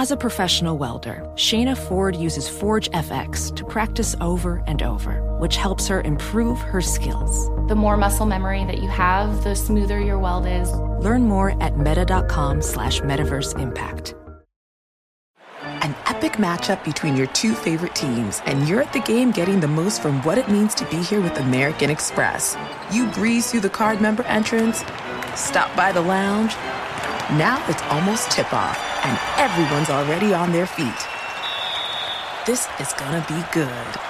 As a professional welder, Shayna Ford uses Forge FX to practice over and over, which helps her improve her skills. The more muscle memory that you have, the smoother your weld is. Learn more at meta.com slash metaverse impact. An epic matchup between your two favorite teams, and you're at the game getting the most from what it means to be here with American Express. You breeze through the card member entrance, stop by the lounge. Now it's almost tip off, and everyone's already on their feet. This is gonna be good.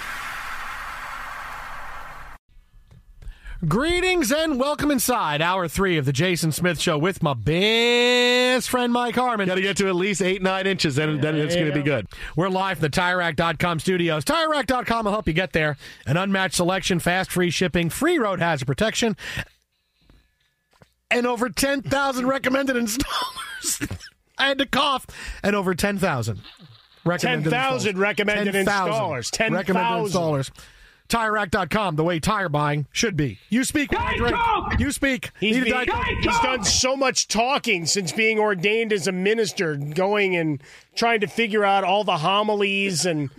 Greetings and welcome inside hour three of the Jason Smith Show with my best friend Mike Harmon. Got to get to at least eight, nine inches, then, then it's going to be good. We're live from the TireRack.com studios. TireRack.com will help you get there. An unmatched selection, fast, free shipping, free road hazard protection, and over 10,000 recommended installers. I had to cough. And over 10,000 recommended 10,000 installers. recommended 10,000 installers. 10,000. recommended installers. TireRack.com, the way tire buying should be. You speak. when I drink. You speak. He's, Need a Diet Coke. he's done so much talking since being ordained as a minister, going and trying to figure out all the homilies and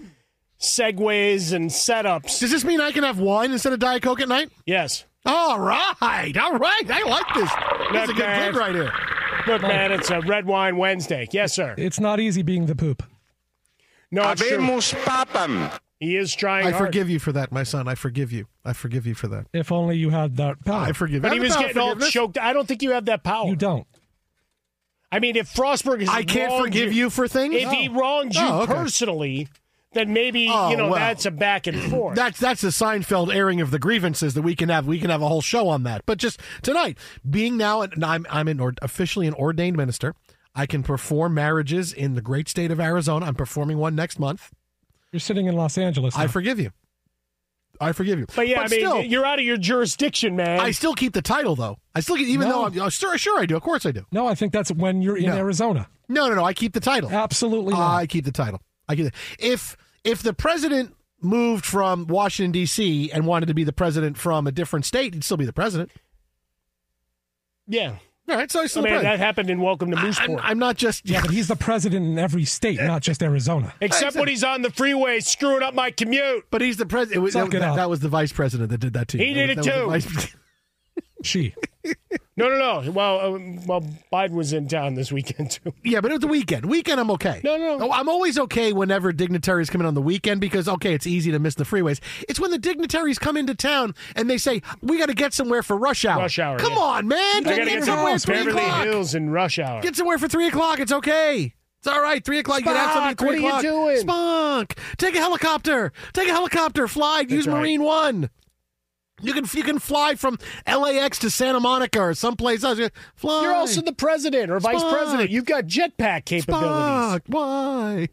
segues and setups. Does this mean I can have wine instead of Diet Coke at night? Yes. All right. All right. I like this. This is a good bad. gig right here. Look, man, it's a red wine Wednesday. Yes, sir. It's not easy being the poop. No, it's true. He is trying. I hard. forgive you for that, my son. I forgive you. I forgive you for that. If only you had that power. I forgive. But I he was getting all choked. I don't think you have that power. You don't. I mean, if Frostberg is I can't forgive you for things? If he Oh. wronged you Oh, okay. personally, then maybe Oh, you know well. that's a back and forth. That's that's the Seinfeld airing of the grievances that we can have. We can have a whole show on that. But just tonight, being now, an, I'm I'm an or, officially an ordained minister. I can perform marriages in the great state of Arizona. I'm performing one next month. You're sitting in Los Angeles. I forgive you. I forgive you. but yeah, I mean, still, you're out of your jurisdiction, man. I still keep the title though. I still get, even No. though I'm oh, sure, sure I do. Of course I do. no, I think that's when you're in No. Arizona. No, no, no. I keep the title. Absolutely not. I keep the title. I keep it. If if the president moved from Washington D.C. and wanted to be the president from a different state, he'd still be the president. yeah. All right, so he's I still mean, the that happened in Welcome to I'm, Mooseport. I'm not just yeah, but he's the president in every state, not just Arizona. Except when he's on the freeway screwing up my commute. But he's the president. It was, Suck that, that, that was the vice president that did that to you. He That did was- it that was too. She. No, no, no. Well, uh, well, Biden was in town this weekend too. yeah, but it was the weekend. Weekend, I'm okay. No, no. Oh, I'm always okay whenever dignitaries come in on the weekend because okay, it's easy to miss the freeways. It's when the dignitaries come into town and they say we got to get somewhere for rush hour. Rush hour, Come yeah. on, man. Get get somewhere at three Beverly o'clock. Hills in rush hour. Get somewhere for three o'clock. It's okay. It's all right. Three o'clock. You can have something three what are you o'clock. doing? Spunk. Take a helicopter. Take a helicopter. Fly. Use right. Marine One. You can you can fly from LAX to Santa Monica or someplace else. Fly. You're also the president or vice president. You've got jetpack capabilities. Spock. Why?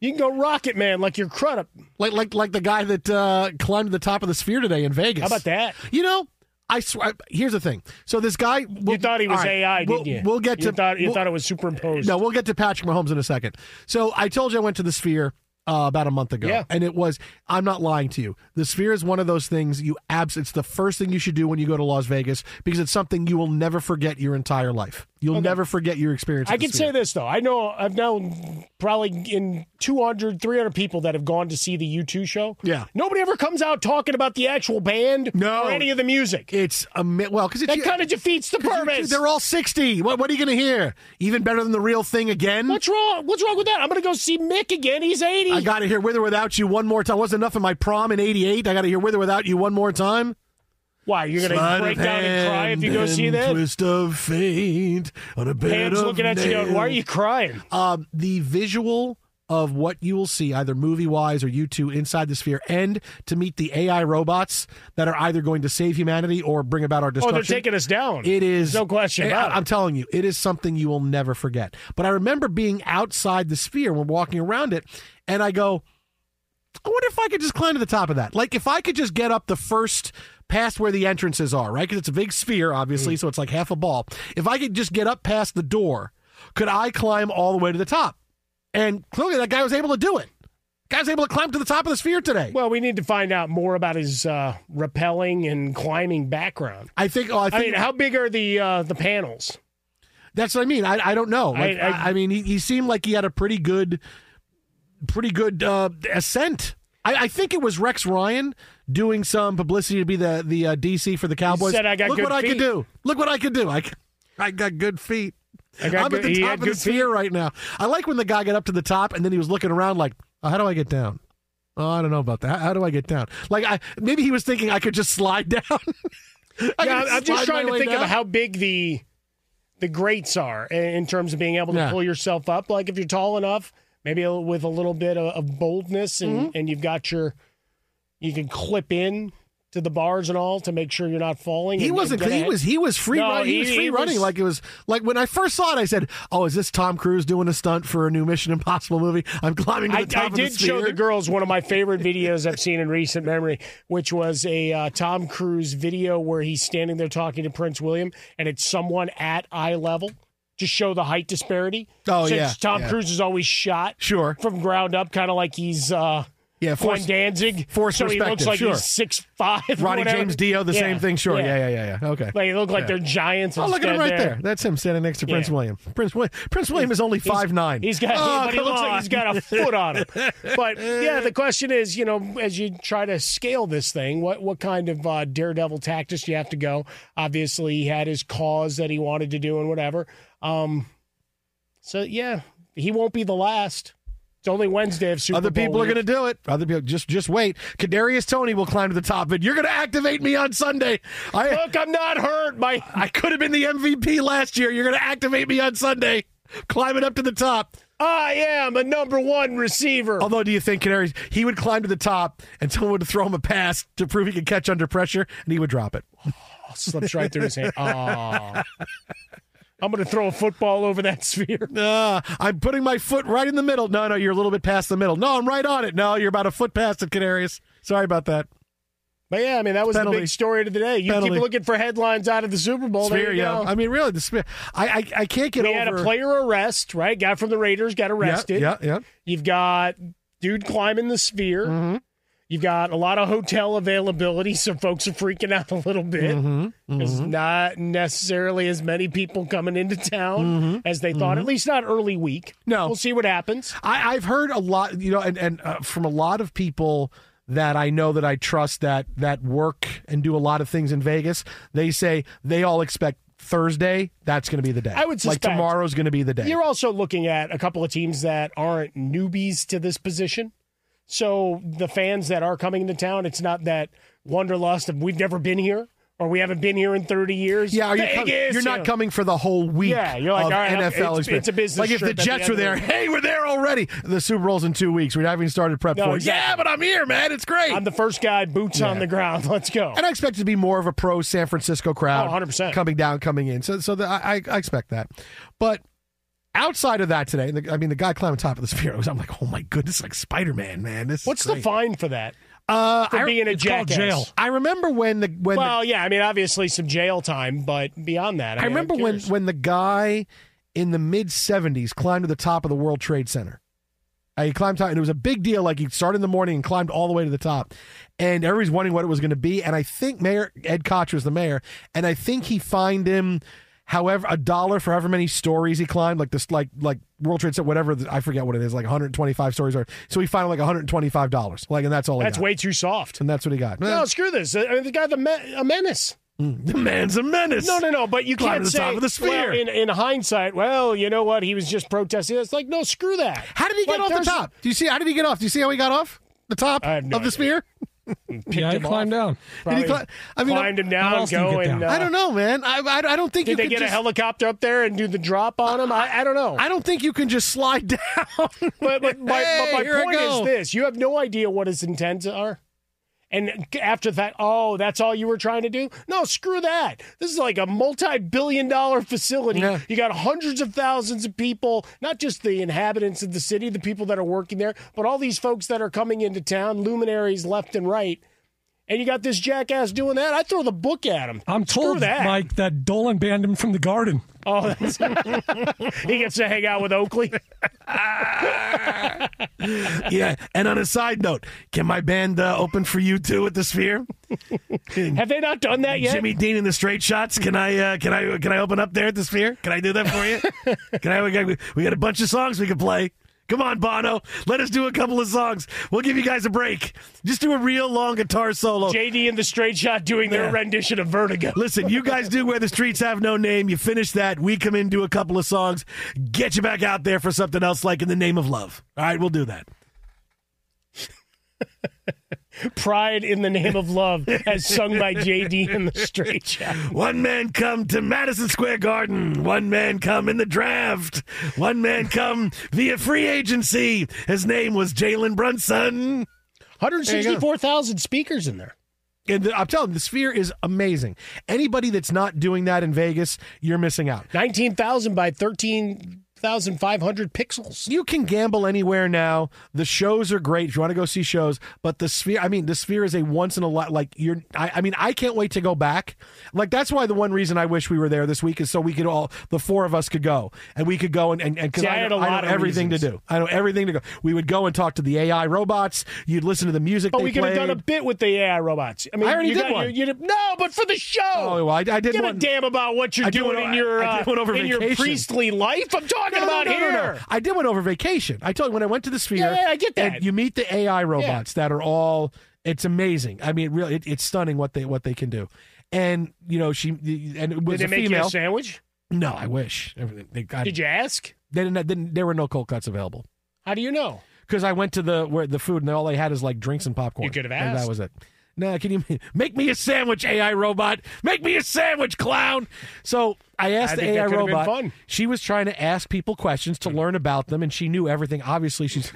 You can go Rocket Man like your Crudup. Like like like the guy that uh, climbed to the top of the sphere today in Vegas. How about that? You know, I swear. Here's the thing. So this guy, we'll, You thought he was right, AI, we'll, didn't you? We'll get you to. thought you we'll- thought it was superimposed. No, we'll get to Patrick Mahomes in a second. So I told you I went to the Sphere uh, about a month ago, Yeah. and it was. I'm not lying to you. The Sphere is one of those things you abs. It's the first thing you should do when you go to Las Vegas because it's something you will never forget your entire life. You'll never forget your experience. I can say this though. I know I've known probably in 200, 300 people that have gone to see the U2 show. Yeah. Nobody ever comes out talking about the actual band No. or any of the music. It's a well because That kind of defeats the purpose. They're all 60. What, what are you going to hear? Even better than the real thing again? What's wrong? What's wrong with that? I'm going to go see Mick again. He's 80. I got to hear With or Without You one more time. Wasn't enough in my prom in 88. I got to hear With or Without You one more time. Why? You're going to Sleight break down and cry if you go see that? Twist of fate on a bed Pam's of looking at you going, why are you crying? Um, the visual of what you will see, either movie wise or you two inside the sphere, and to meet the AI robots that are either going to save humanity or bring about our destruction. Oh, they're taking us down. It is no question I- about I'm telling you, it is something you will never forget. But I remember being outside the sphere, we're walking around it, and I go, I wonder if I could just climb to the top of that. Like if I could just get up the first past where the entrances are, right? Because it's a big sphere, obviously, so it's like half a ball. If I could just get up past the door, could I climb all the way to the top? And clearly, that guy was able to do it. Guy's able to climb to the top of the sphere today. Well, we need to find out more about his uh, rappelling and climbing background. I think. Oh, I I mean, how big are the uh, the panels? That's what I mean. I, I don't know. Like, I- I, I- I, mean, he, he seemed like he had a pretty good, pretty good uh, ascent. I, I think it was Rex Ryan doing some publicity to be the the uh, DC for the Cowboys. said, "I got Look what I could do. Look what I could do. I, I got good feet. I got I'm good- at the top of the feet. sphere right now. I like when the guy got up to the top and then he was looking around like, oh, how do I get down? Oh, I don't know about that. How, do I get down? Like, I maybe he was thinking I could just slide down. I yeah, I'm just trying to think down. of how big the the grates are in in terms of being able to Yeah. pull yourself up. Like if you're tall enough, maybe a- with a little bit of, of boldness, and Mm-hmm. and you've got your you can clip in to the bars and all to make sure you're not falling. He and- wasn't. and He was. He was free. No, run, he, he- was free he running. was- like it was. Like when I first saw it, I said, "Oh, is this Tom Cruise doing a stunt for a new Mission Impossible movie?" I'm climbing to the I, top I of the did show the girls one of my favorite videos I've seen in recent memory, which was a uh, Tom Cruise video where he's standing there talking to Prince William, and it's someone at eye level to show the height disparity. Oh, Since yeah, Tom yeah. Cruise is always shot Sure. from ground up, kind of like he's uh, Yeah, Glenn force- Danzig. forced so he looks like sure. he's six five. Ronnie James Dio, the same thing. Sure. Yeah. Yeah. Yeah. Yeah. Okay. Like they look like they're giants. Oh, look at him right there. That's him standing next to Prince William. Prince William. Prince William is only five nine. He's got, Oh, but he looks like he's got a foot on him. But yeah, the question is, you know, as you try to scale this thing, what what kind of uh, daredevil tactics do you have to go? Obviously, he had his cause that he wanted to do and whatever. Um, so yeah, he won't be the last. It's only Wednesday of Super Other Bowl people are going to do it. Other people, just just wait. Kadarius Toney will climb to the top, and you're going to activate me on Sunday. I Look, I'm not hurt. My I could have been the MVP last year. You're going to activate me on Sunday, climbing up to the top. I am a number one receiver. Although, do you think Kadarius he would climb to the top and someone would throw him a pass to prove he could catch under pressure, and he would drop it? Slips right through his hand. Aw. I'm going to throw a football over that sphere. Uh, I'm putting my foot right in the middle. No, no, you're a little bit past the middle. No, I'm right on it. No, you're about a foot past it, Kadarius. Sorry about that. But yeah, I mean that was Penalty. the big story of the day. You Penalty. keep looking for headlines out of the Super Bowl. Sphere, there you yeah. go. I mean, really, the sphere. I, I, I can't get we over. had a player arrest, right? Guy from the Raiders got Yeah, arrested. yeah, yeah. You've got dude climbing the sphere. Mm-hmm. You've got a lot of hotel availability, so folks are freaking out a little bit. Mm-hmm. There's not necessarily as many people coming into town as they thought. At least not early week. Mm-hmm. No. we'll see what happens. I, I've heard a lot, you know, and, and uh, from a lot of people that I know that I trust that that work and do a lot of things in Vegas. They say they all expect Thursday. That's going to be the day. I would like tomorrow's going to be the day. You're also looking at a couple of teams that aren't newbies to this position. So the fans that are coming into town, it's not that wanderlust of we've never been here or we haven't been here in 30 years. Yeah, are you com- you're not coming for the whole week Yeah, you're like, of all right, NFL it's- experience. it's a business Like if the at the Jets were the there, hey, we're there already. The Super Bowl's in two weeks. We haven't even started prep No, for it. exactly. Yeah, but I'm here, man. It's great. I'm the first guy, boots on the ground. Let's go. and I expect it to be more of a pro San Francisco crowd Oh, 100%. coming down, coming in. So, so the, I I expect that. But outside of that today, the, I mean, the guy climbing top of the sphere, I was, I'm like, oh my goodness, like Spider Man, man. This What's the fine for that? Uh, For I, being a jackass. jail. I remember when the when the, Well, yeah, I mean, obviously some jail time, but beyond that, I, I mean, remember when when the guy in the mid '70s climbed to the top of the World Trade Center. Uh, he climbed top, and it was a big deal. Like he started in the morning and climbed all the way to the top, and everybody's wondering what it was going to be. And I think Mayor Ed Koch was the mayor, and I think he fined him, however, a dollar for however many stories he climbed, like this, like like World Trade Center, whatever. I forget what it is, like 125 stories, or so he fined like 125 dollars, like, and that's all. that's got. way too soft. and that's what he got. No, screw this. I mean, the guy, the me- a menace. Mm. the man's a menace. No, no, no. But you Climb can't the say top of the sphere. well, in, in hindsight. Well, you know what? He was just protesting. It's like no, screw that. How did he get Like, off the top? Do you see? How did he get off? Do you see how he got off the top no of the idea. sphere? Yeah, he him climbed down. Did he cli- I mean, climbed him down, else do you get go down? and. Uh, I don't know, man. I, I, I don't think Did you they can get just, a helicopter up there and do the drop on him? I, I don't know. I don't think you can just slide down. But, but my, Hey, but my point is this: you have no idea what his intents are. And after that, oh, that's all you were trying to do? No, screw that. This is like a multi-billion-dollar facility. Yeah. You got hundreds of thousands of people, not just the inhabitants of the city, the people that are working there, but all these folks that are coming into town, luminaries left and right. And you got this jackass doing that. I throw the book at him. I'm Screw told, that. Mike, that Dolan banned him from the garden. Oh, that's he gets to hang out with Oakley. yeah. And on a side note, can my band uh, open for you too at the Sphere? Have they not done that yet? Jimmy Dean and the Straight Shots. Can I? Uh, can I? Can I open up there at the Sphere? Can I do that for you? can I? We got, we got a bunch of songs we can play. Come on, Bono. Let us do a couple of songs. We'll give you guys a break. Just do a real long guitar solo. JD and the Straight Shot doing their Yeah. rendition of Vertigo. Listen, you guys do where the streets have no name. You finish that. We come in, do a couple of songs, get you back out there for something else like In the Name of Love. All right, we'll do that. Pride in the Name of Love, as sung by JD in the Straight Shot. One man come to Madison Square Garden. One man come in the draft. One man come via free agency. His name was Jalen Brunson. 164,000 speakers in there. And the- I'm telling you, the Sphere is amazing. Anybody that's not doing that in Vegas, you're missing out. 19,000 by 13,500 pixels. You can gamble anywhere now. The shows are great if you want to go see shows. But the Sphere, I mean, the Sphere is a once in a lot. Like you're, I, I mean, I can't wait to go back. Like that's why the one reason I wish we were there this week is so we could all, the four of us could go and we could go and and and because See, I, I had know, a I know of everything to do. I know everything to go. We would go and talk to the AI robots. You'd listen to the music. But they we could have done a bit with the AI robots. I mean, I already you did got, one. You, you no, but for the show. Oh, well, I- I did Give one- a damn about what you're I doing one- in your uh, in your priestly life. I'm talking No, no, about no, here. no. I did one over vacation. I told you when I went to the Sphere. Yeah, yeah, I get that. and you meet the AI robots that are all. It's amazing. I mean, really, it, it's stunning what they what they can do. And you know, she and it was Did they a make female. you a sandwich? no, I wish. Everything- They, got, Did you ask? They didn't, didn't. There were no cold cuts available How do you know? because I went to the where the food and all they had is like drinks and popcorn. You could have And asked. that was it. No, can you make me a sandwich, AI robot? Make me a sandwich, clown. So I asked I the AI could have been robot. She was trying to ask people questions to learn about them, and she knew everything. Obviously, she's,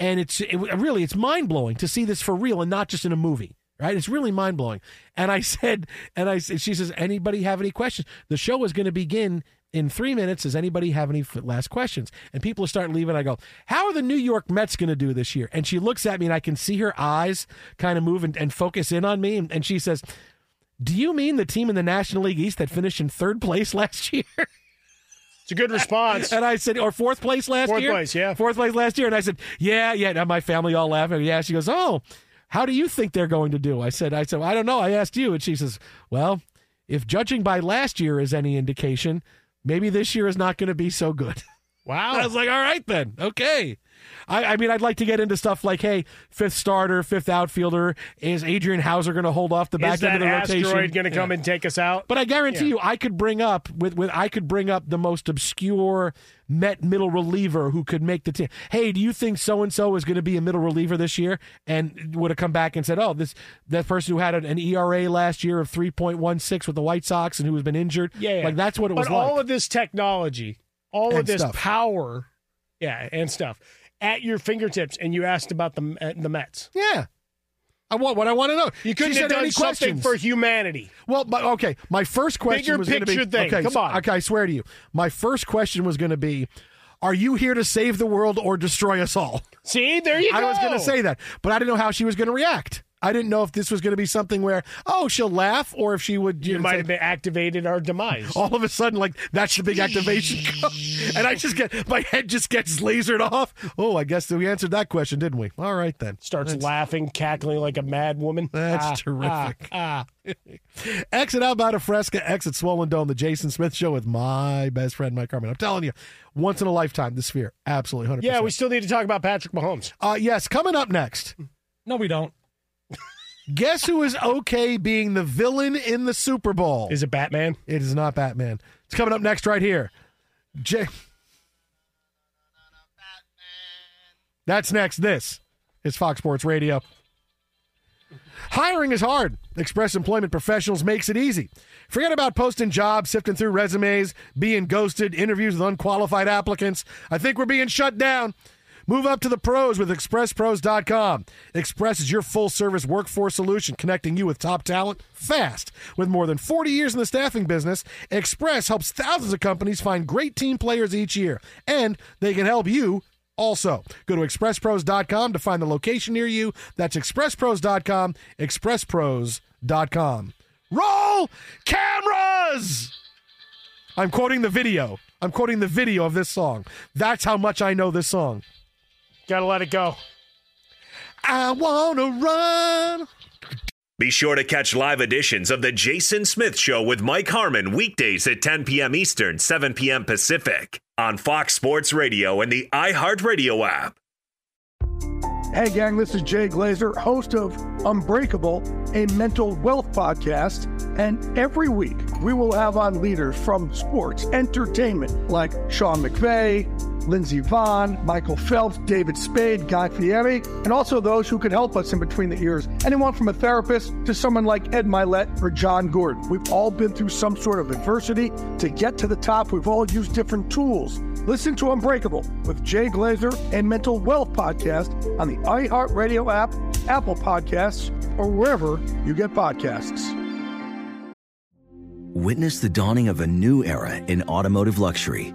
and it's it, really it's mind blowing to see this for real and not just in a movie. Right? It's really mind blowing. And I said, and I said, she says, anybody have any questions? The show is going to begin in three minutes. Does anybody have any last questions? And people are starting leaving. I go, how are the New York Mets going to do this year? And she looks at me, and I can see her eyes kind of move and, and focus in on me. And, and she says, "Do you mean the team in the National League East that finished in third place last year?" It's a good response. And I said, or fourth place last Fourth year? place, yeah. Fourth place last year. And I said, yeah, yeah. And my family all laughing. Yeah. She goes, oh, how do you think they're going to do? I said, I said, I don't know. I asked you. And she says, well, if judging by last year is any indication, maybe this year is not going to be so good. wow. I was like, all right then, okay. I, I mean, I'd like to get into stuff like, hey, fifth starter, fifth outfielder, is Adrian Houser going to hold off the back Is end of the rotation? Is Asteroid going to come Yeah. and take us out? But I guarantee Yeah. you, I could bring up with, with I could bring up the most obscure Met middle reliever who could make the team. Hey, do you think so and so is going to be a middle reliever this year? And would have come back and said, oh, this that person who had an, an ERA last year of three point one six with the White Sox and who has been injured. yeah, yeah. like that's what it but was all like. of this technology, all of this stuff. power, yeah, and stuff at your fingertips. And you asked about the uh, the Mets. yeah, I want what I want to know. You couldn't she have done any something questions for humanity. Well, but okay. My first question Bigger was going to be picture thing. okay. Come on. okay, I swear to you, my first question was going to be, "Are you here to save the world or destroy us all?" See, there you go. I was going to say that, but I didn't know how she was going to react. I didn't know if this was going to be something where, oh, she'll laugh, or if she would. You know, might say- have been activated our demise. all of a sudden, like that's the big activation, code. and I just get my head just gets lasered off. Oh, I guess we answered that question, didn't we? All right then. Starts That's- laughing, cackling like a mad woman. That's Ah, terrific. ah, ah. Exit Outbound of Fresca, exit Swollen Dome, the Jason Smith Show with my best friend Mike Harmon. I'm telling you, once in a lifetime, the Sphere, absolutely hundred. Yeah, we still need to talk about Patrick Mahomes. Uh, yes, coming up next. No, we don't. Guess who is okay being the villain in the Super Bowl? Is it Batman? It is not Batman. It's coming up next right here. J- That's next. This is Fox Sports Radio. Hiring is hard. Express Employment Professionals makes it easy. Forget about posting jobs, sifting through resumes, being ghosted, interviews with unqualified applicants. I think we're being shut down. Move up to the pros with expresspros.com. Express is your full service workforce solution, connecting you with top talent fast. With more than 40 years in the staffing business, Express helps thousands of companies find great team players each year, and they can help you also. Go to expresspros.com to find the location near you. That's expresspros.com, expresspros.com. Roll cameras! I'm quoting the video. I'm quoting the video of this song. That's how much I know this song. Gotta let it go. I want to run. Be sure to catch live editions of The Jason Smith Show with Mike Harmon weekdays at 10 p.m. Eastern, 7 p.m. Pacific on Fox Sports Radio and the iHeartRadio app. Hey, gang, this is Jay Glazer, host of Unbreakable, a mental wealth podcast. And every week, we will have on leaders from sports, entertainment, like Sean McVay, Lindsey Vonn, Michael Phelps, David Spade, Guy Fieri, and also those who can help us in between the ears. Anyone from a therapist to someone like Ed Mylett or Jon Gordon. We've all been through some sort of adversity. To get to the top, we've all used different tools. Listen to Unbreakable with Jay Glazer and Mental Wealth Podcast on the iHeartRadio app, Apple Podcasts, or wherever you get podcasts. Witness the dawning of a new era in automotive luxury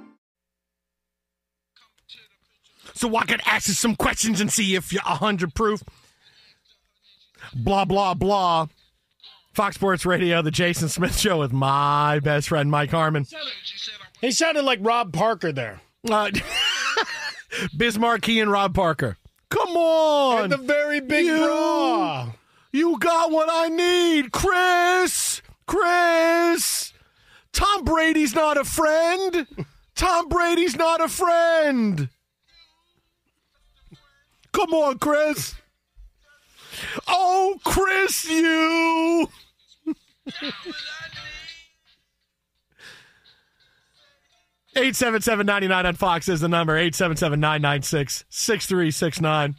So I could ask you some questions and see if you're 100 proof. Blah, blah, blah. Fox Sports Radio, the Jason Smith Show with my best friend, Mike Harmon. He sounded like Rob Parker there. Uh, Bismarck and Rob Parker. Come on. And the very big You- draw. You got what I need, Chris. Chris! Tom Brady's not a friend. Tom Brady's not a friend. Come on, Chris. Oh, Chris, you. Eight seven seven ninety nine on Fox is the number. Eight seven seven nine nine six six three six nine.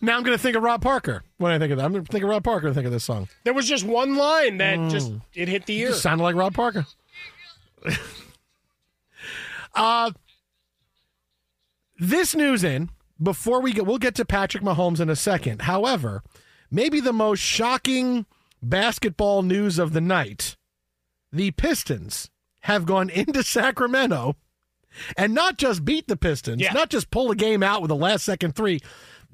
Now I'm going to think of Rob Parker when I think of that. I'm going to think of Rob Parker and think of this song. There was just one line that just it hit the ear. Just sounded like Rob Parker. uh, this news in before we get, we'll get to Patrick Mahomes in a second. However, maybe the most shocking basketball news of the night: the Pistons have gone into Sacramento and not just beat the Pistons, Yeah. not just pull a game out with a last second three.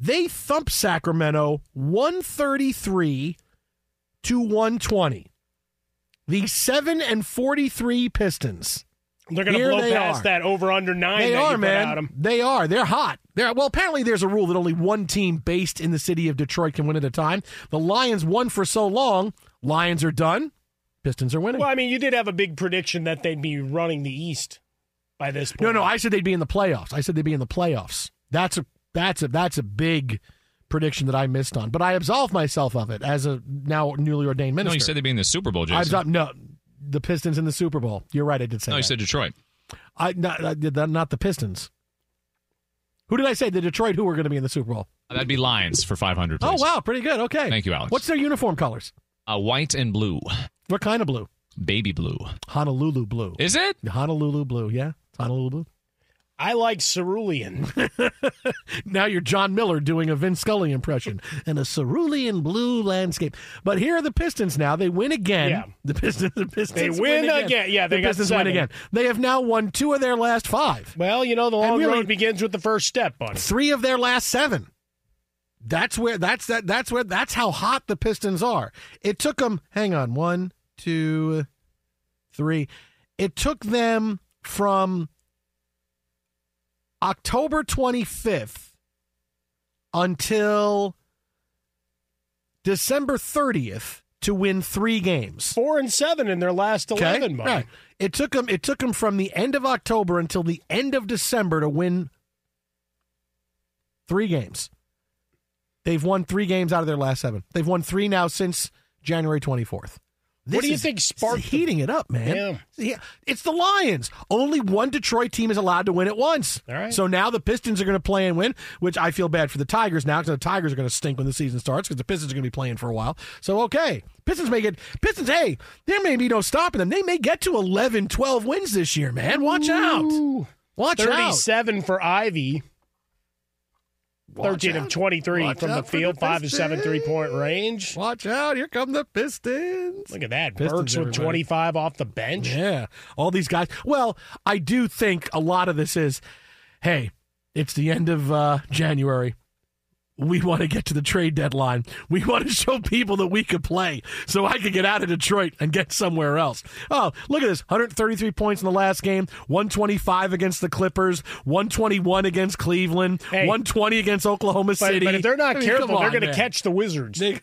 They thumped Sacramento 133 to 120. The 7 and 43 Pistons. They're going to blow they past are. that over under nine. They that you are, put man. out 'em. They are. They're hot. They're well. Apparently, there's a rule that only one team based in the city of Detroit can win at a time. The Lions won for so long. Lions are done. Pistons are winning. Well, I mean, you did have a big prediction that they'd be running the East by this point. No, no. I said they'd be in the playoffs. I said they'd be in the playoffs. That's a that's a that's a big prediction that I missed on. But I absolved myself of it as a now newly ordained minister. No, you said they'd be in the Super Bowl, I Jason. absolved, no, the Pistons in the Super Bowl. You're right. I did say no, that. you said Detroit. I not, not the Pistons. Who did I say? The Detroit who were going to be in the Super Bowl? That'd be Lions for 500, Oh wow, pretty good. Okay. Thank you, Alex. What's their uniform colors? Uh, white and blue. What kind of blue? Baby blue. Honolulu blue. Is it? Honolulu blue, yeah. Honolulu blue. I like cerulean. Now you're Jon Miller doing a Vince Scully impression and a cerulean blue landscape. But here are the Pistons now. They win again. Yeah. The Pistons the Pistons They win again. Yeah, they the Pistons win again. They have now won two of their last five. well, you know, the long really- road begins with the first step, buddy. Three of their last seven. That's where that's that that's where that's how hot the Pistons are. It took them hang on, one, two, three. It took them from October 25th until December 30th to win three games. Four and seven in their last eleven, buddy. Right. It took them. It took them from the end of October until the end of December to win three games. They've won three games out of their last seven. They've won three now since January twenty fourth. What do you think sparked heating it up, man? Yeah, it's the Lions. Only one Detroit team is allowed to win at once. All right. So now the Pistons are going to play and win, which I feel bad for the Tigers now because the Tigers are going to stink when the season starts because the Pistons are going to be playing for a while. So okay, Pistons make it. Pistons, hey, there may be no stopping them. They may get to 11, 12 wins this year, man. Watch out. Watch out. Thirty-seven for Ivey. Watch Thirteen out. of twenty-three Watch from the out the field, five to seven three-point range. Watch out. Here come the Pistons. Look at that, Pistons, Burks with everybody. twenty-five off the bench. Yeah, all these guys. Well, I do think a lot of this is, hey, it's the end of uh, January. We want to get to the trade deadline. We want to show people that we could play, so I could get out of Detroit and get somewhere else. Oh, look at this: 133 points in the last game, 125 against the Clippers, 121 against Cleveland, Hey. 120 against Oklahoma City. but if they're not I mean, careful, come they're going to catch the Wizards. They-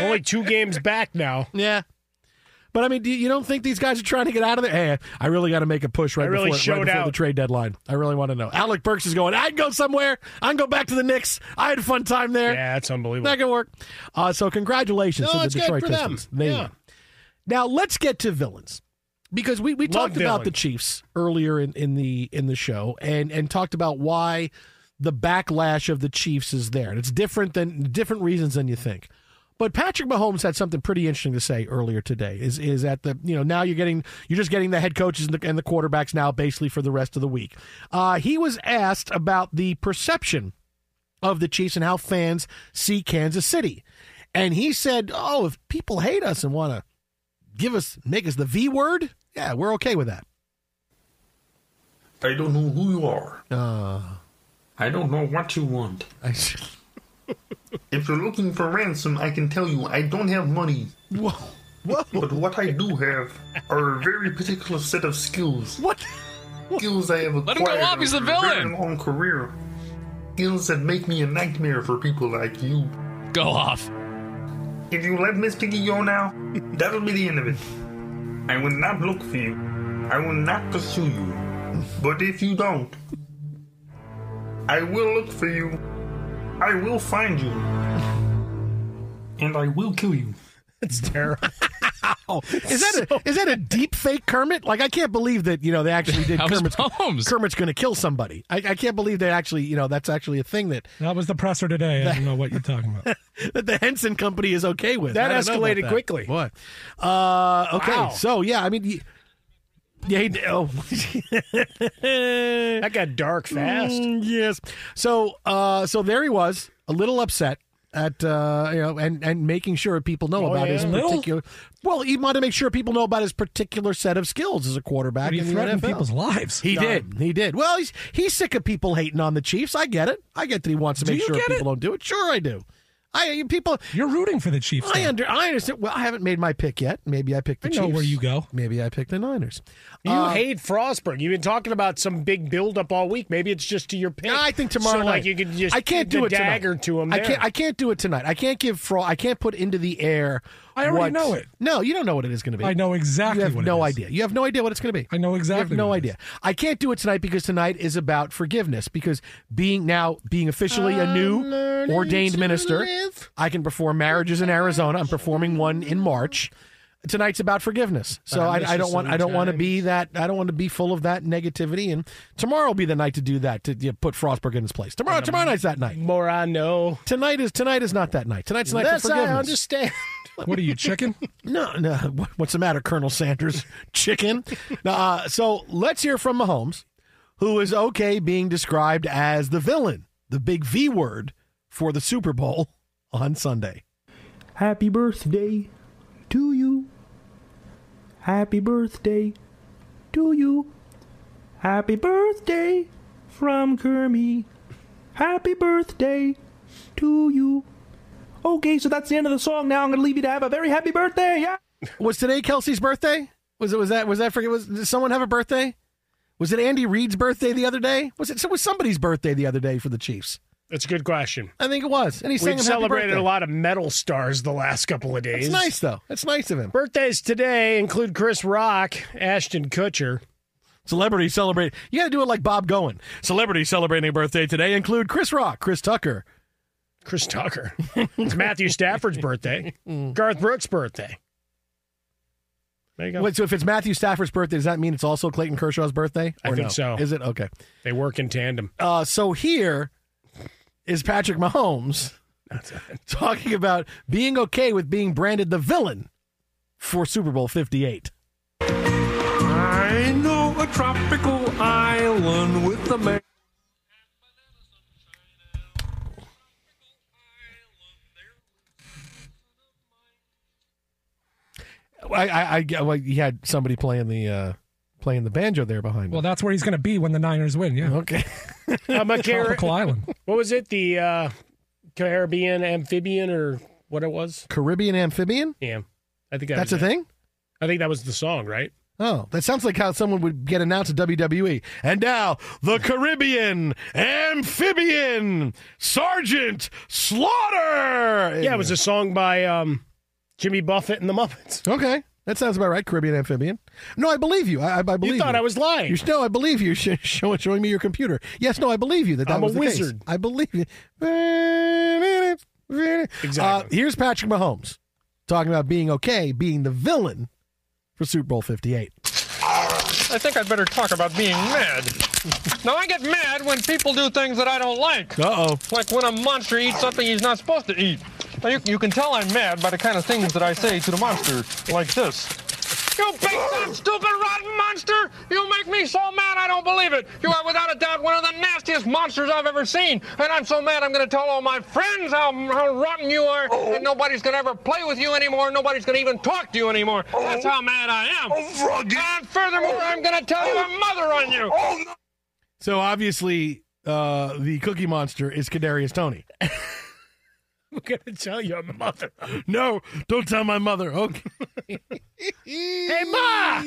Only two games back now. Yeah. But I mean, do you you don't think these guys are trying to get out of there? Hey, I really got to make a push right I really before, right before out. the trade deadline. I really want to know. Alec Burks is going. I can go somewhere. I can go back to the Knicks. I had a fun time there. Yeah, that's unbelievable. That can work. Uh, so congratulations No, to the Detroit for them. Pistons. They Yeah. won. Now let's get to villains because we, we Love talked about the. Chiefs earlier in, in the in the show and and talked about why the backlash of the Chiefs is there. And it's different than different reasons than you think. But Patrick Mahomes had something pretty interesting to say earlier today. Is is at the you know now you're getting you're just getting the head coaches and the, and the quarterbacks now basically for the rest of the week. Uh, he was asked about the perception of the Chiefs and how fans see Kansas City, and he said, "Oh, if people hate us and want to give us make us the V word, yeah, we're okay with that." I don't know who you are. Uh, I don't know what you want. I, If you're looking for ransom, I can tell you I don't have money. whoa, whoa, But what I do have are a very particular set of skills. what? Skills I have Let acquired him go off, he's the over a very long career. Skills that make me a nightmare for people like you. Go off. If you let Miss Piggy go now, that'll be the end of it. I will not look for you. I will not pursue you. But if you don't, I will look for you. I will find you. And I will kill you. It's terrible. Is that a is that a deep fake Kermit? Like I can't believe that you know they actually did That Kermit's Mahomes. Kermit's going to kill somebody. I, I can't believe they actually you know that's actually a thing that That was the presser today. I don't know what you're talking about. that the Henson Company is okay with. That I don't know about escalated that. quickly. What? Uh, okay, Wow. so yeah, I mean, y- yeah, he, oh, That got dark fast. Mm, yes. So, uh, so there he was, a little upset at uh, you know, and and making sure people know Oh, about his yeah? Little? particular. Well, he wanted to make sure people know about his particular set of skills as a quarterback He in the threatened people's lives. He did. He did. Well, he's he's sick of people hating on the Chiefs. I get it. I get that he wants to make sure people it? don't do it. Sure, I do. I people. You're rooting for the Chiefs. I though. under. I understand. Well, I haven't made my pick yet. Maybe I picked the I know Chiefs. where you go. Maybe I picked the Niners. You Uh, hate Frostburg. You've been talking about some big buildup all week. Maybe it's just to your pick. I think tomorrow so, night. Like you could just I can't the do it dagger tonight. to him. I there. can't. I can't do it tonight. I can't give Frost. I can't put into the air. I already what- know it. No, you don't know what it is going to be. I know exactly You have what no is. idea. You have no idea what it's going to be. I know exactly. You have no what idea. is. I can't do it tonight because tonight is about forgiveness. Because being now being officially a new ordained minister, I can perform marriages in Arizona. I'm performing one in March. Tonight's about forgiveness, so I I, I don't want I don't want to be that I don't want to be full of that negativity. And tomorrow will be the night to do that to you know, put Frostberg in his place. Tomorrow tomorrow night's that night. More I know. Tonight is tonight is not that night. Tonight's the night That's for forgiveness. I understand. What are you, chicken? No, no. What's the matter, Colonel Sanders? Chicken. uh, so let's hear from Mahomes, who is okay being described as the villain, the big V word for the Super Bowl on Sunday. Happy birthday to you. Happy birthday to you. Happy birthday from Kermie. Happy birthday to you. Okay, so that's the end of the song. Now I'm going to leave you to have a very happy birthday. Yeah. Was today Kelce's birthday? Was it? Was that? Was that? Forget? Was did someone have a birthday? Was it Andy Reid's birthday the other day? Was it? It was somebody's birthday the other day for the Chiefs. That's a good question. I think it was, and he sang We've celebrated a lot of metal stars the last couple of days. It's nice though. It's nice of him. Birthdays today include Chris Rock, Ashton Kutcher. Celebrity celebrate. You got to do it like Bob Goen. Celebrity celebrating a birthday today include Chris Rock, Chris Tucker, Chris Tucker. it's Matthew Stafford's birthday. Garth Brooks' birthday. There you go. Wait, so if it's Matthew Stafford's birthday, does that mean it's also Clayton Kershaw's birthday? I think no? so. Is it okay? They work in tandem. Uh, so here is Patrick Mahomes talking about being okay with being branded the villain for Super Bowl Fifty Eight. I know a tropical island with a man. I, I, I well, he had somebody playing the uh, playing the banjo there behind him. Well, that's where he's going to be when the Niners win. Yeah. Okay. I'm a Car- Tropical island. What was it? The uh, Caribbean amphibian or what it was? Caribbean amphibian. Yeah. I think that That's was a it. thing. I think that was the song, right? Oh, that sounds like how someone would get announced at WWE. And now, the Caribbean amphibian Sergeant Slaughter. Yeah, it was a song by um, Jimmy Buffett and the Muppets. Okay, that sounds about right. Caribbean amphibian. No, I believe you. I, I, believe You thought I was lying. You, no, I believe you. Sh- Showing, showing me your computer. Yes, no, I believe you that that I'm a was case. wizard. I believe you. Exactly. Uh, here's Patrick Mahomes talking about being okay, being the villain for Super Bowl 58. I think I'd better talk about being mad. Now, I get mad when people do things that I don't like. Uh-oh. Like when a monster eats something he's not supposed to eat. Now, you, you can tell I'm mad by the kind of things that I say to the monster, like this. You big, fat, stupid, rotten monster! You make me so mad I don't believe it! You are without a doubt one of the nastiest monsters I've ever seen! And I'm so mad I'm gonna tell all my friends how, how rotten you are, and nobody's gonna ever play with you anymore, nobody's gonna even talk to you anymore! That's how mad I am! and furthermore, I'm gonna tell your mother on you! Oh, no. So obviously, uh, the Cookie Monster is Kadarius Toney. I'm going to tell your mother. no, don't tell my mother. Okay. hey, Ma!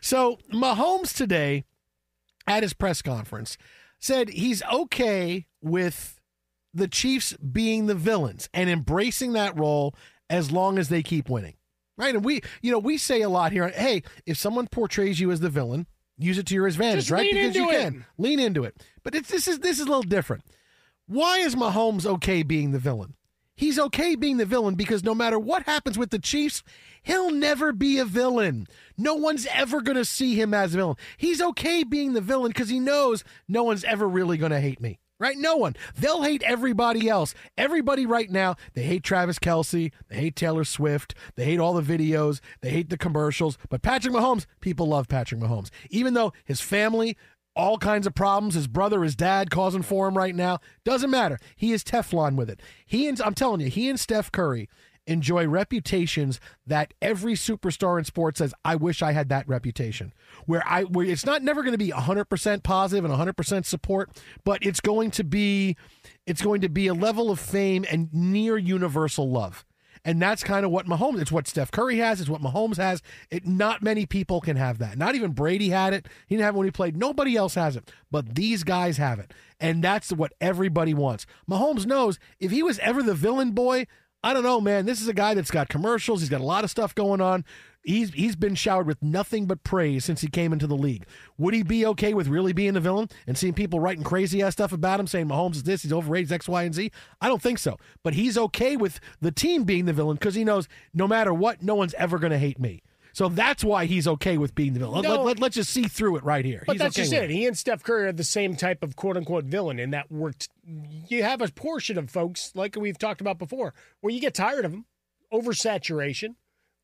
So Mahomes today at his press conference said he's okay with the Chiefs being the villains and embracing that role as long as they keep winning. Right? And we, you know, we say a lot here, hey, if someone portrays you as the villain, use it to your advantage, Just right? because you it. can. Lean into it. But it's, this is this is a little different. Why is Mahomes okay being the villain? He's okay being the villain because no matter what happens with the Chiefs, he'll never be a villain. No one's ever going to see him as a villain. He's okay being the villain because he knows no one's ever really going to hate me. Right? No one. They'll hate everybody else. Everybody right now, they hate Travis Kelce. They hate Taylor Swift. They hate all the videos. They hate the commercials. But Patrick Mahomes, people love Patrick Mahomes. Even though his family, all kinds of problems. His brother, his dad causing for him right now. Doesn't matter. He is Teflon with it. He and I'm telling you, he and Steph Curry enjoy reputations that every superstar in sports says, I wish I had that reputation. Where I where it's not never going to be 100% positive and 100% support, but it's going to be it's going to be a level of fame and near universal love. And that's kind of what Mahomes. It's what Steph Curry has. It's what Mahomes has. It not many people can have that. Not even Brady had it. He didn't have it when he played. Nobody else has it. But these guys have it, and that's what everybody wants. Mahomes knows if he was ever the villain boy. I don't know, man. This is a guy that's got commercials. He's got a lot of stuff going on. He's he's been showered with nothing but praise since he came into the league. Would he be okay with really being the villain and seeing people writing crazy ass stuff about him, saying Mahomes is this, he's overrated, X, Y, and Z? I don't think so. But he's okay with the team being the villain because he knows no matter what, no one's ever going to hate me. So that's why he's okay with being the villain. No. Let, us just see through it right here. But he's that's okay just with it. He and Steph Curry are the same type of quote unquote villain and that worked. You have a portion of folks, like we've talked about before, where you get tired of them, oversaturation,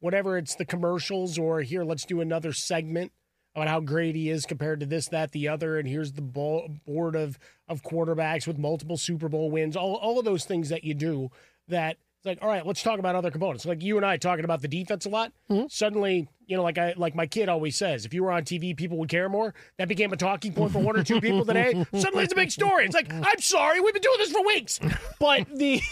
whatever it's the commercials or here, let's do another segment about how great he is compared to this, that, the other, and here's the board of of quarterbacks with multiple Super Bowl wins, all all of those things that you do that it's like, all right, let's talk about other components. Like you and I talking about the defense a lot. Mm-hmm. Suddenly, you know, like I like my kid always says, if you were on TV, people would care more. That became a talking point for one or two people today. Suddenly, it's a big story. It's like, I'm sorry, we've been doing this for weeks, but the.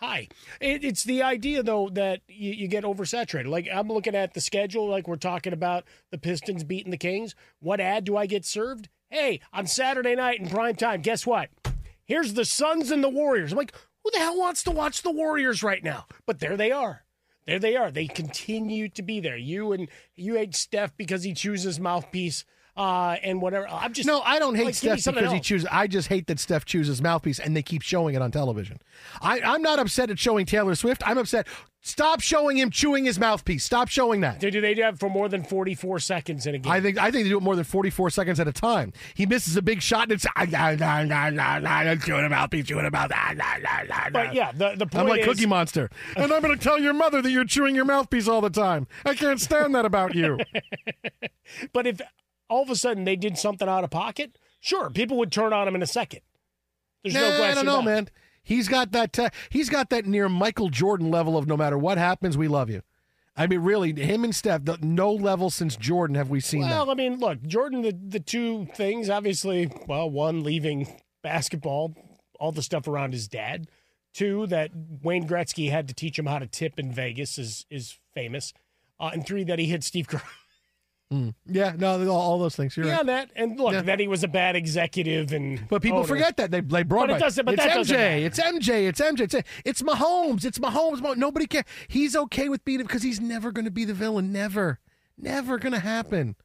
Hi. It, it's the idea, though, that you, you get oversaturated. Like, I'm looking at the schedule, like we're talking about the Pistons beating the Kings. What ad do I get served? Hey, on Saturday night in prime time, guess what? Here's the Suns and the Warriors. I'm like, who the hell wants to watch the Warriors right now? But there they are. There they are. They continue to be there. You and you hate Steph because he chooses mouthpiece uh, and whatever. I'm just No, I don't hate like, Steph because he chooses. I just hate that Steph chooses mouthpiece and they keep showing it on television. I, I'm not upset at showing Taylor Swift. I'm upset. Stop showing him chewing his mouthpiece. Stop showing that. Do they do that for more than 44 seconds in a game? I think I think they do it more than 44 seconds at a time. He misses a big shot and it's ah, nah, nah, nah, nah, nah, chewing a mouthpiece, chewing a mouth. Nah, nah, nah, nah, But yeah, the, the point I'm like is, Cookie Monster, and I'm going to tell your mother that you're chewing your mouthpiece all the time. I can't stand that about you. But if all of a sudden they did something out of pocket, sure, people would turn on him in a second. There's no question. I don't know, about man. He's got that. Uh, he's got that near Michael Jordan level of no matter what happens, we love you. I mean, really, him and Steph, the, no level since Jordan have we seen Well, that. I mean, look, Jordan, the, the two things, obviously, well, one, leaving basketball, all the stuff around his dad. Two, that Wayne Gretzky had to teach him how to tip in Vegas is is famous. Uh, and three, that he hit Steve Kerr. Mm. Yeah, no, all, all those things. You're Beyond right. that, and look, that he was a bad executive, and But people owner. forget that they they brought But it doesn't- but it's that MJ, doesn't matter. it's MJ, it's MJ, it's it's Mahomes, it's Mahomes. Mahomes. Nobody cares. He's okay with being it because he's never going to be the villain. Never, never going to happen.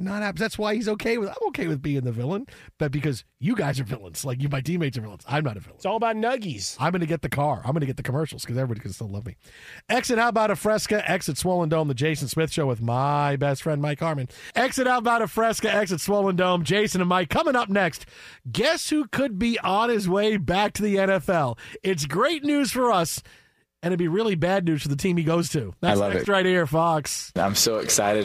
Not happen. That's why he's okay with. I'm okay with being the villain, but because you guys are villains, like you, my teammates are villains. I'm not a villain. It's all about nuggies. I'm going to get the car. I'm going to get the commercials because everybody can still love me. Exit How About a Fresca, Exit Swollen Dome, the Jason Smith Show with my best friend Mike Harmon. Exit How About a Fresca, Exit Swollen Dome, Jason and Mike. Coming up next, guess who could be on his way back to the NFL? It's great news for us, and it'd be really bad news for the team he goes to. That's I love next it. right here, Fox. I'm so excited.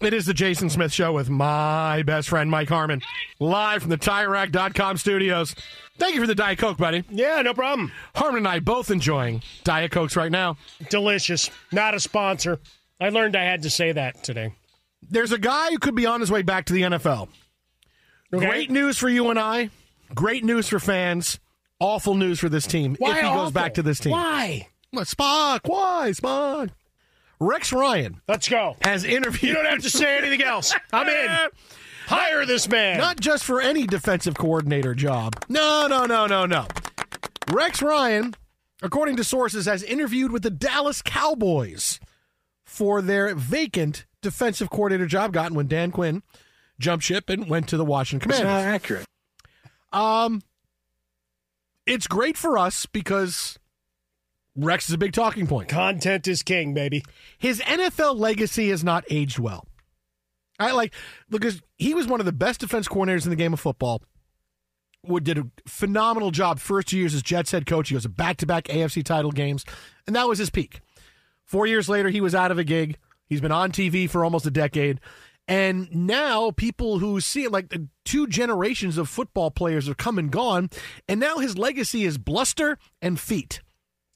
It is the Jason Smith Show with my best friend, Mike Harmon, live from the TireRack.com studios. Thank you for the Diet Coke, buddy. Yeah, no problem. Harmon and I both enjoying Diet Cokes right now. Delicious. Not a sponsor. I learned I had to say that today. There's a guy who could be on his way back to the NFL. Okay. Great news for you and I. Great news for fans. Awful news for this team Why if he awful? goes back to this team. Why? Spock? Why, Spock? Rex Ryan Let's go. has interviewed. You don't have to say anything else. I'm in. Hire this man. Not just for any defensive coordinator job. No, no, no, no, no. Rex Ryan, according to sources, has interviewed with the Dallas Cowboys for their vacant defensive coordinator job gotten when Dan Quinn jumped ship and went to the Washington It's Commanders. not accurate. Um, it's great for us because Rex is a big talking point. Content is king, baby. His NFL legacy has not aged well. I like because he was one of the best defense coordinators in the game of football. Would did a phenomenal job first two years as Jets head coach. He goes back to back AFC title games, and that was his peak. Four years later, he was out of a gig. He's been on TV for almost a decade. And now people who see it like the two generations of football players have come and gone, and now his legacy is bluster and feet.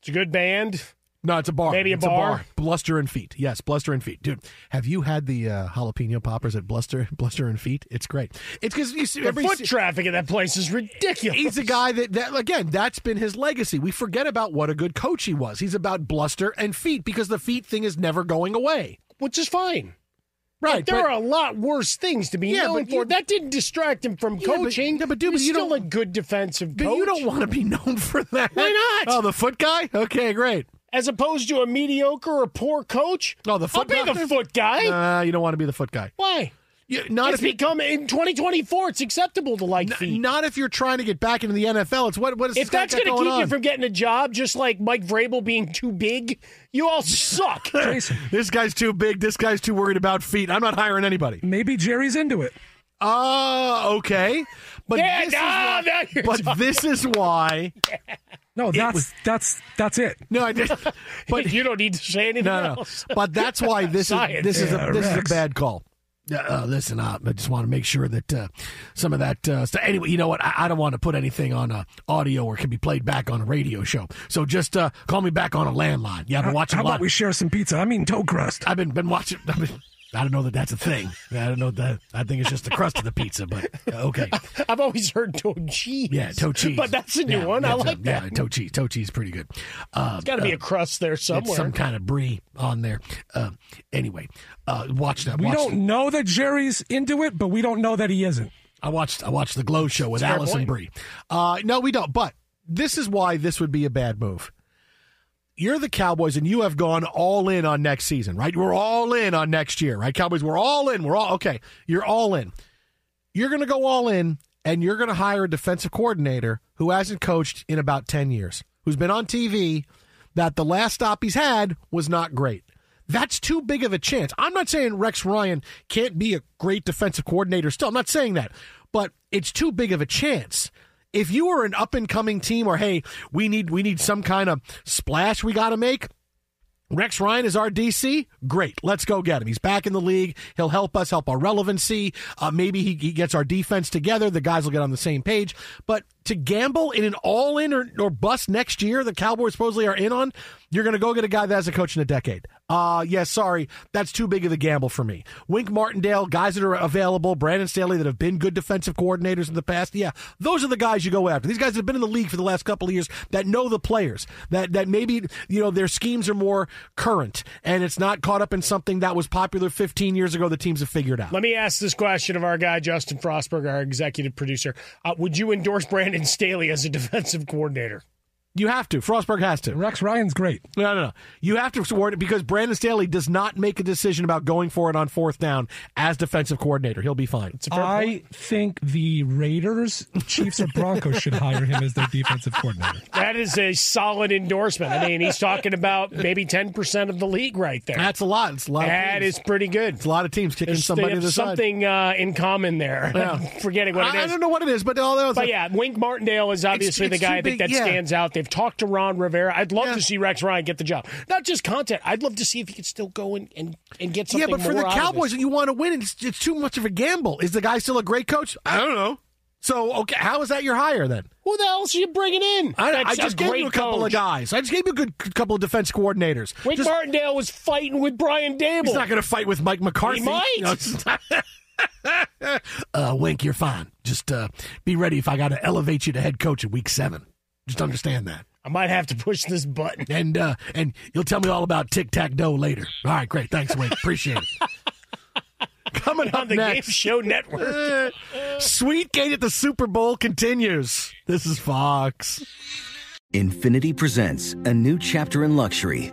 It's a good band. No, it's a bar. Maybe a It's bar? Bluster and feet. Yes, bluster and feet. Dude, have you had the uh, jalapeno poppers at Bluster Bluster and feet? It's great. It's because you see The every foot traffic in that place is ridiculous. He's a guy that, that again, that's been his legacy. We forget about what a good coach he was. He's about bluster and feet because the feet thing is never going away. which is fine. Right. there but- are a lot worse things to be Yeah, known but for. you- that didn't distract him from Yeah, but- coaching. yeah, but dude, but you still don't- a good defensive but coach. you don't want to be known for that. Why not? Oh, the foot guy? Okay, great. As opposed to a mediocre or poor coach. Oh, the foot I'll be doctor? the foot guy. Uh, you don't want to be the foot guy. Why? You, not it's if you- become in 2024. It's acceptable to like feet. Not if you're trying to get back into the NFL. It's what what is if this guy that's got going to going keep you from getting a job, just like Mike Vrabel being too big, you all suck. Jason, this guy's too big. This guy's too worried about feet. I'm not hiring anybody. maybe Jerry's into it. Uh, okay. But Yeah, this no, is why, but talking. this is why. No, that's that's that's it. No, I did. But you don't need to say anything no, no. else. But that's why this is Science. this is a this is a bad call. Uh, uh, listen, uh, I just want to make sure that uh, some of that uh, stuff. Anyway, you know what? I, I don't want to put anything on uh, audio or can be played back on a radio show. So just uh, call me back on a landline. Yeah, I've been watching how a lot. about we share some pizza? I mean, toe crust. I've been been watching. I've been, I don't know that that's a thing. I don't know that. I think it's just the crust of the pizza, but uh, okay. I've always heard toe cheese. Yeah, toe cheese. But that's a new Yeah, one. I like yeah, that. toe cheese. Toe cheese, is pretty good. Uh, There's got to be uh, a crust there it's somewhere. some kind of brie on there. Uh, anyway, uh, watch that. We watch don't the- know that Jerry's into it, but we don't know that he isn't. I watched. I watched the Glow Show with That's a fair Alison point. Brie. Uh, no, we don't. But this is why this would be a bad move. You're the Cowboys, and you have gone all in on next season, right? We're all in on next year, right? Cowboys, we're all in. We're all okay. You're all in. You're going to go all in, and you're going to hire a defensive coordinator who hasn't coached in about ten years. who's been on TV that the last stop he's had was not great. That's too big of a chance. I'm not saying Rex Ryan can't be a great defensive coordinator still. I'm not saying that. But it's too big of a chance. If you are an up and coming team or hey, we need we need some kind of splash we got to make, Rex Ryan is our DC. Great. Let's go get him. He's back in the league. He'll help us, help our relevancy. Uh, maybe he, he, gets our defense together. The guys will get on the same page. But to gamble in an all in or, or bust next year, the Cowboys supposedly are in on, you're going to go get a guy that has a coach in a decade. Uh, yeah, sorry. That's too big of a gamble for me. Wink Martindale, guys that are available, Brandon Staley that have been good defensive coordinators in the past. Yeah, those are the guys you go after. These guys have been in the league for the last couple of years that know the players, that, that maybe, you know, their schemes are more current and it's not caught up in something that was popular 15 years ago the teams have figured out. Let me ask this question of our guy, Justin Frostberg, our executive producer. Uh, would you endorse Brandon Staley as a defensive coordinator? You have to. Frostberg has to. Rex Ryan's great. No, no, no. You have to support it because Brandon Staley does not make a decision about going for it on fourth down as defensive coordinator. He'll be fine. I point. think the Raiders, Chiefs, or Broncos should hire him as their defensive coordinator. That is a solid endorsement. I mean, he's talking about maybe 10% of the league right there. That's a lot. It's a lot That is pretty good. It's a lot of teams kicking There's, somebody to the something uh, in common there. Yeah. Forgetting what I, it is. I don't know what it is, but all those. But yeah, Wink Martindale is obviously it's, it's the guy that, that yeah. stands out. They've talked to Ron Rivera. I'd love yeah. to see Rex Ryan get the job. Not just content. I'd love to see if he could still go and, and, and get something Yeah, but for the Cowboys, you want to win, it's, it's too much of a gamble. Is the guy still a great coach? I don't know. So, okay, how is that your hire then? Who the else are you bringing in? I, I just gave you a couple coach. of guys. I just gave you a good couple of defense coordinators. Wink just, Martindale was fighting with Brian Daboll. He's not going to fight with Mike McCarthy. He might. Uh, Wink, you're fine. Just uh, be ready if I got to elevate you to head coach in week seven. Just understand that. I might have to push this button. And uh, and you'll tell me all about tic tac toe later. All right, great. Thanks, Wink. Appreciate it. Coming up on the next, Game Show Network. Sweet Gate at the Super Bowl continues. This is Fox. Infiniti presents a new chapter in luxury,